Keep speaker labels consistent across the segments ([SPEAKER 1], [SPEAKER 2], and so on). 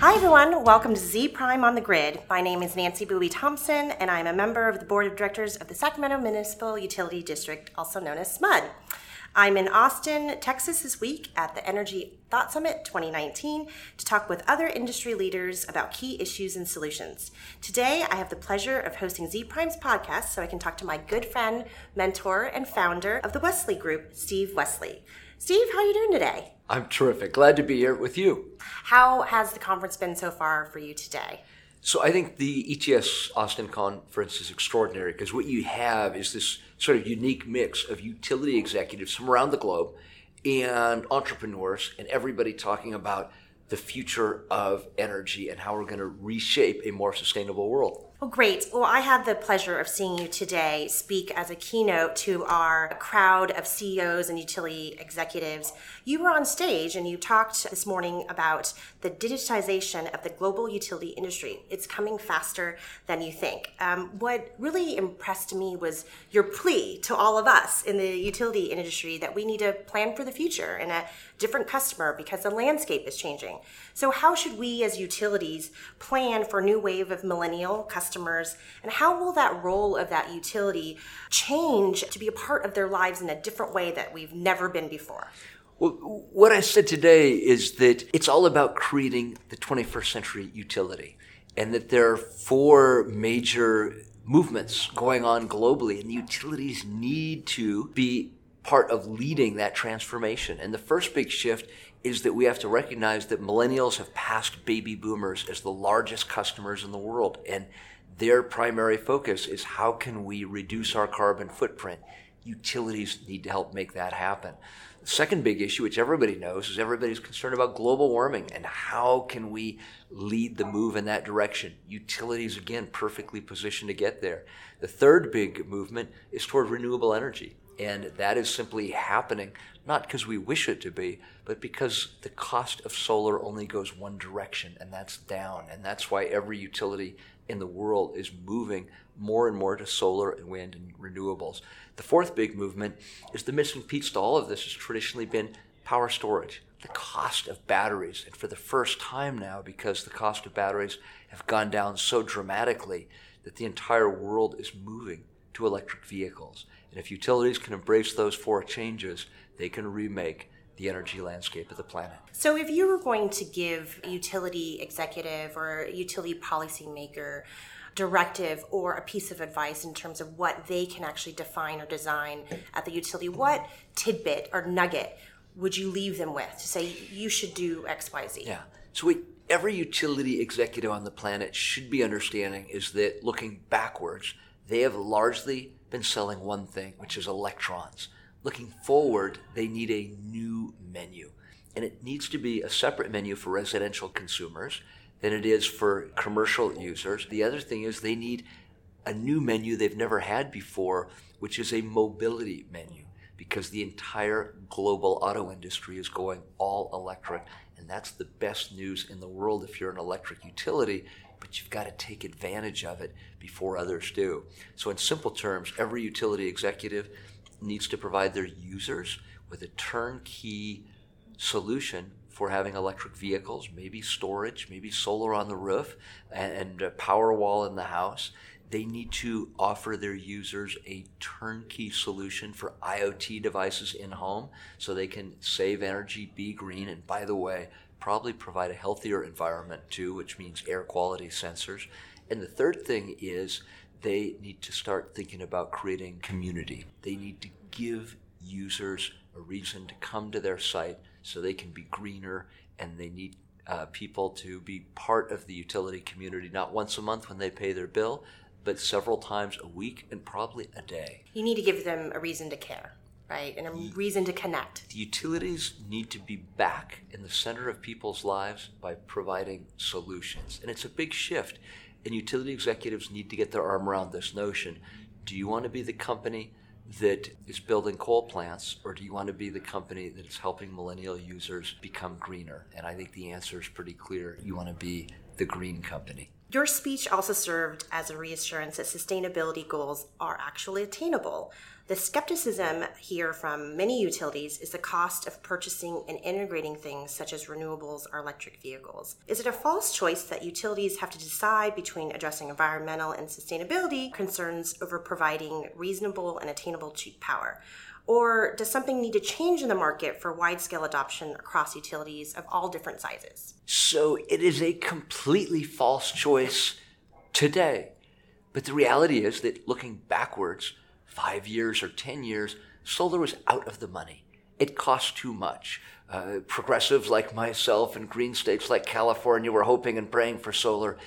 [SPEAKER 1] Hi, everyone. Welcome to Zpryme on the Grid. My name is Nancy Bui-Thompson, and I'm a member of the Board of Directors of the Sacramento Municipal Utility District, also known as SMUD. I'm in Austin, Texas this week at the Energy Thought Summit 2019 to talk with other industry leaders about key issues and solutions. Today, I have the pleasure of hosting Zpryme's podcast so I can talk to my good friend, mentor, and founder of the Westly Group, Steve Westly. Steve, how are you doing today?
[SPEAKER 2] I'm terrific. Glad to be here with you.
[SPEAKER 1] How has the conference been so far for you today?
[SPEAKER 2] So I think the ETS Austin conference is extraordinary because what you have is this sort of unique mix of utility executives from around the globe and entrepreneurs and everybody talking about the future of energy and how we're going to reshape a more sustainable world.
[SPEAKER 1] Well, great. Well, I had the pleasure of seeing you today speak as a keynote to our crowd of CEOs and utility executives. You were on stage and you talked this morning about the digitization of the global utility industry. It's coming faster than you think. Um, what really impressed me was your plea to all of us in the utility industry that we need to plan for the future and a different customer because the landscape is changing. So, how should we as utilities plan for a new wave of millennial customers? Customers and how will that role of that utility change to be a part of their lives in a different way that we've never been before
[SPEAKER 2] well, what I said today is that it's all about creating the 21st century utility, and that there are four major movements going on globally, and the utilities need to be part of leading that transformation. And the first big shift is that we have to recognize that millennials have passed baby boomers as the largest customers in the world. And their primary focus is how can we reduce our carbon footprint? Utilities need to help make that happen. The second big issue, which everybody knows, is everybody's concerned about global warming and how can we lead the move in that direction. Utilities, again, perfectly positioned to get there. The third big movement is toward renewable energy. And that is simply happening, not because we wish it to be, but because the cost of solar only goes one direction, and that's down. And that's why every utility in the world is moving more and more to solar and wind and renewables. The fourth big movement is the missing piece to all of this has traditionally been power storage. The cost of batteries, and for the first time now, because the cost of batteries have gone down so dramatically, that the entire world is moving to electric vehicles. And if utilities can embrace those four changes, they can remake the energy landscape of the planet.
[SPEAKER 1] So, if you were going to give a utility executive or utility policymaker directive or a piece of advice in terms of what they can actually define or design at the utility, what tidbit or nugget would you leave them with to say you should do X, Y, Z?
[SPEAKER 2] Yeah. So, we, every utility executive on the planet should be understanding is that looking backwards, they have largely been selling one thing, which is electrons looking forward, they need a new menu. And it needs to be a separate menu for residential consumers than it is for commercial users. The other thing is they need a new menu they've never had before, which is a mobility menu, because the entire global auto industry is going all electric. And that's the best news in the world if you're an electric utility, but you've got to take advantage of it before others do. So, in simple terms, every utility executive needs to provide their users with a turnkey solution for having electric vehicles, maybe storage, maybe solar on the roof, and, a power wall in the house. They need to offer their users a turnkey solution for IoT devices in home so they can save energy, be green, and by the way, probably provide a healthier environment too, which means air quality sensors. And the third thing is they need to start thinking about creating community. They need to give users a reason to come to their site so they can be greener and they need uh, people to be part of the utility community, not once a month when they pay their bill, but several times a week and probably a day.
[SPEAKER 1] You need to give them a reason to care, right? And a reason to connect.
[SPEAKER 2] The utilities need to be back in the center of people's lives by providing solutions. And it's a big shift. And utility executives need to get their arm around this notion. Do you want to be the company that is building coal plants, or do you want to be the company that is helping millennial users become greener? And I think the answer is pretty clear. You want to be the green company.
[SPEAKER 1] Your speech also served as a reassurance that sustainability goals are actually attainable. The skepticism here from many utilities is the cost of purchasing and integrating things such as renewables or electric vehicles. Is it a false choice that utilities have to decide between addressing environmental and sustainability concerns over providing reasonable and attainable cheap power? Or does something need to change in the market for wide scale adoption across utilities of all different sizes?
[SPEAKER 2] So it is a completely false choice today. But the reality is that looking backwards, five years or 10 years, solar was out of the money. It cost too much. Uh, progressives like myself and green states like California were hoping and praying for solar,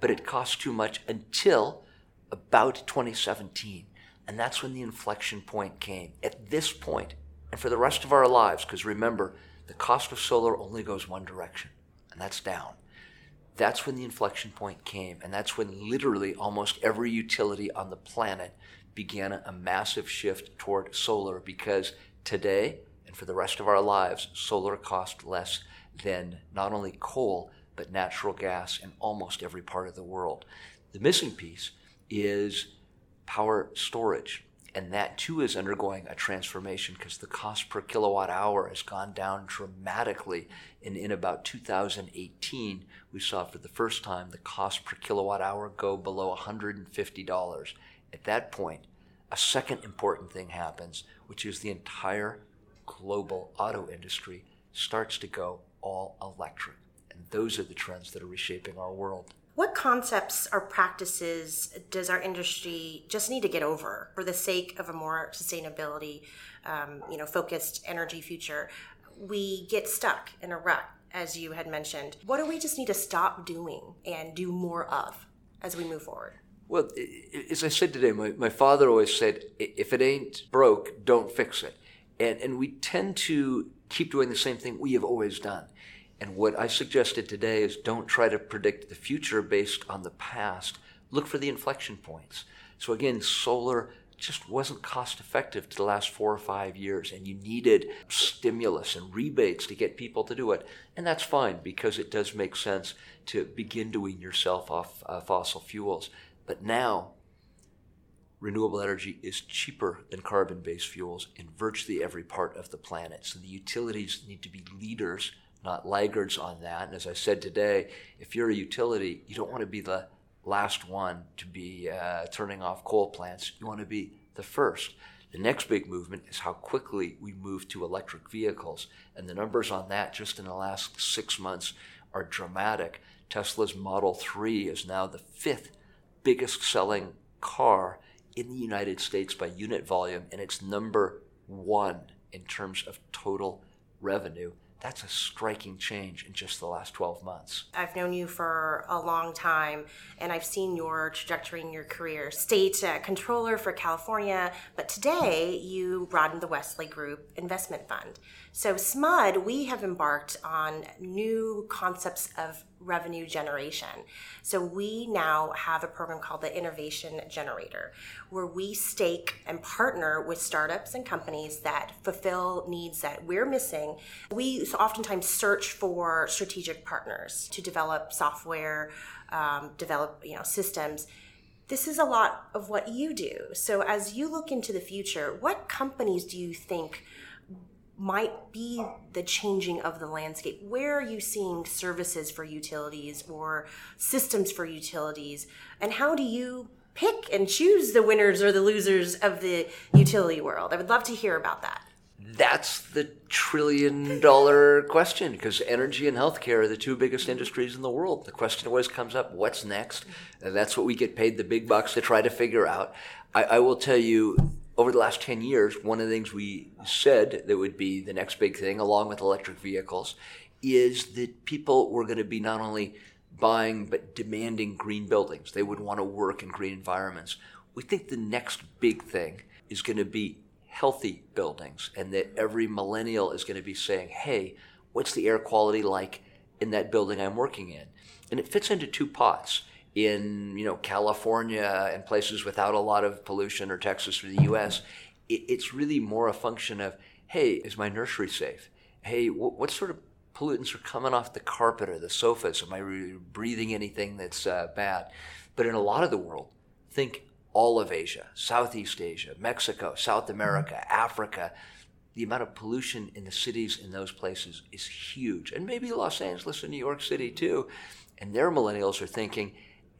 [SPEAKER 2] but it cost too much until about 2017. And that's when the inflection point came. At this point, and for the rest of our lives, because remember, the cost of solar only goes one direction, and that's down. That's when the inflection point came, and that's when literally almost every utility on the planet began a massive shift toward solar because today and for the rest of our lives, solar costs less than not only coal, but natural gas in almost every part of the world. The missing piece is power storage. And that too is undergoing a transformation because the cost per kilowatt hour has gone down dramatically. And in about 2018, we saw for the first time the cost per kilowatt hour go below $150. At that point, a second important thing happens, which is the entire global auto industry starts to go all electric. And those are the trends that are reshaping our world.
[SPEAKER 1] What concepts or practices does our industry just need to get over for the sake of a more sustainability, um, you know, focused energy future? We get stuck in a rut, as you had mentioned. What do we just need to stop doing and do more of as we move forward?
[SPEAKER 2] Well, as I said today, my, my father always said, if it ain't broke, don't fix it. And, and we tend to keep doing the same thing we have always done. And what I suggested today is don't try to predict the future based on the past. Look for the inflection points. So again, solar just wasn't cost effective to the last four or five years, and you needed stimulus and rebates to get people to do it. And that's fine because it does make sense to begin wean yourself off uh, fossil fuels. But now, renewable energy is cheaper than carbon based fuels in virtually every part of the planet. So the utilities need to be leaders not laggards on that. And as I said today, if you're a utility, you don't want to be the last one to be uh, turning off coal plants. You want to be the first. The next big movement is how quickly we move to electric vehicles. And the numbers on that just in the last six months are dramatic. Tesla's Model 3 is now the fifth biggest selling car in the United States by unit volume, and it's number one in terms of total revenue. That's a striking change in just the last 12 months.
[SPEAKER 1] I've known you for a long time and I've seen your trajectory in your career. State uh, controller for California, but today you run the Westly Group Investment Fund. So, SMUD, we have embarked on new concepts of revenue generation. So we now have a program called the Innovation Generator, where we stake and partner with startups and companies that fulfill needs that we're missing. We oftentimes search for strategic partners to develop software, um, develop you know systems this is a lot of what you do. So, as you look into the future, what companies do you think might be the changing of the landscape. Where are you seeing services for utilities or systems for utilities? And how do you pick and choose the winners or the losers of the utility world? I would love to hear about that.
[SPEAKER 2] That's the trillion dollar question because energy and healthcare are the two biggest industries in the world. The question always comes up what's next? And that's what we get paid the big bucks to try to figure out. I, I will tell you, over the last 10 years, one of the things we said that would be the next big thing, along with electric vehicles, is that people were going to be not only buying but demanding green buildings. They would want to work in green environments. We think the next big thing is going to be healthy buildings, and that every millennial is going to be saying, hey, what's the air quality like in that building I'm working in? And it fits into two pots in you know California and places without a lot of pollution or Texas or the U.S. It, it's really more a function of hey, is my nursery safe? Hey, what, what sort of pollutants are coming off the carpet or the sofas. Am I re- breathing anything that's uh, bad? But in a lot of the world, think all of Asia, Southeast Asia, Mexico, South America, Africa. The amount of pollution in the cities in those places is huge. And maybe Los Angeles and New York City too. And their millennials are thinking,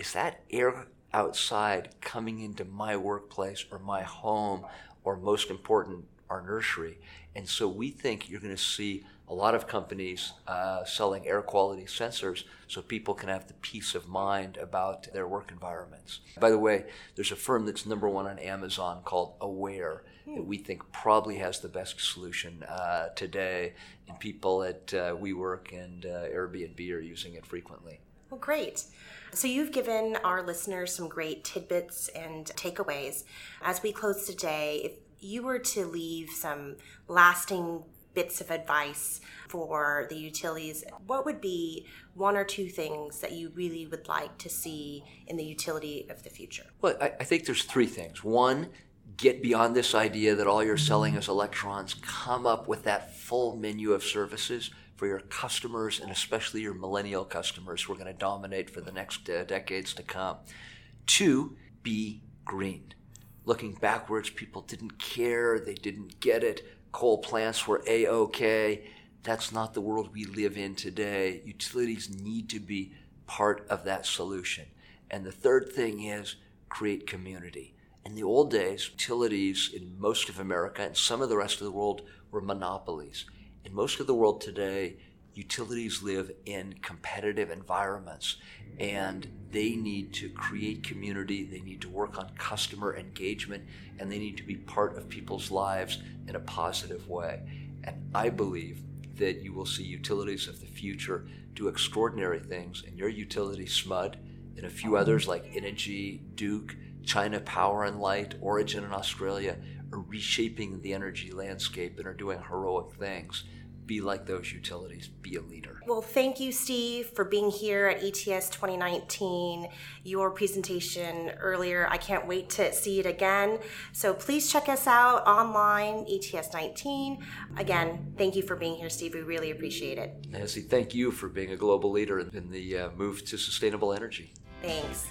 [SPEAKER 2] is that air outside coming into my workplace or my home or most important, our nursery? And so we think you're going to see a lot of companies uh, selling air quality sensors so people can have the peace of mind about their work environments. By the way, there's a firm that's number one on Amazon called Awair that we think probably has the best solution uh, today, and people at uh, WeWork and uh, Airbnb are using it frequently.
[SPEAKER 1] Well, great. So, you've given our listeners some great tidbits and takeaways. As we close today, if you were to leave some lasting bits of advice for the utilities, what would be one or two things that you really would like to see in the utility of the future?
[SPEAKER 2] Well, I, I think there's three things. One, get beyond this idea that all you're selling is electrons. Come up with that full menu of services for your customers and especially your millennial customers who are going to dominate for the next uh, decades to come. Two, be green. Looking backwards, people didn't care, they didn't get it coal plants were a okay. That's not the world we live in today. Utilities need to be part of that solution. And the third thing is create community. In the old days, utilities in most of America and some of the rest of the world were monopolies. In most of the world today, utilities live in competitive environments and they need to create community, they need to work on customer engagement, and they need to be part of people's lives in a positive way. And I believe that you will see utilities of the future do extraordinary things, and your utility, SMUD, and a few others like Energy, Duke, China Power and Light, Origin in Australia, are reshaping the energy landscape and are doing heroic things be like those utilities, be a leader.
[SPEAKER 1] Well, thank you, Steve, for being here at ETS 2019. Your presentation earlier, I can't wait to see it again. So please check us out online, ETS 19. Again, thank you for being here, Steve. We really appreciate it.
[SPEAKER 2] Nancy, thank you for being a global leader in the uh, move to sustainable energy.
[SPEAKER 1] Thanks.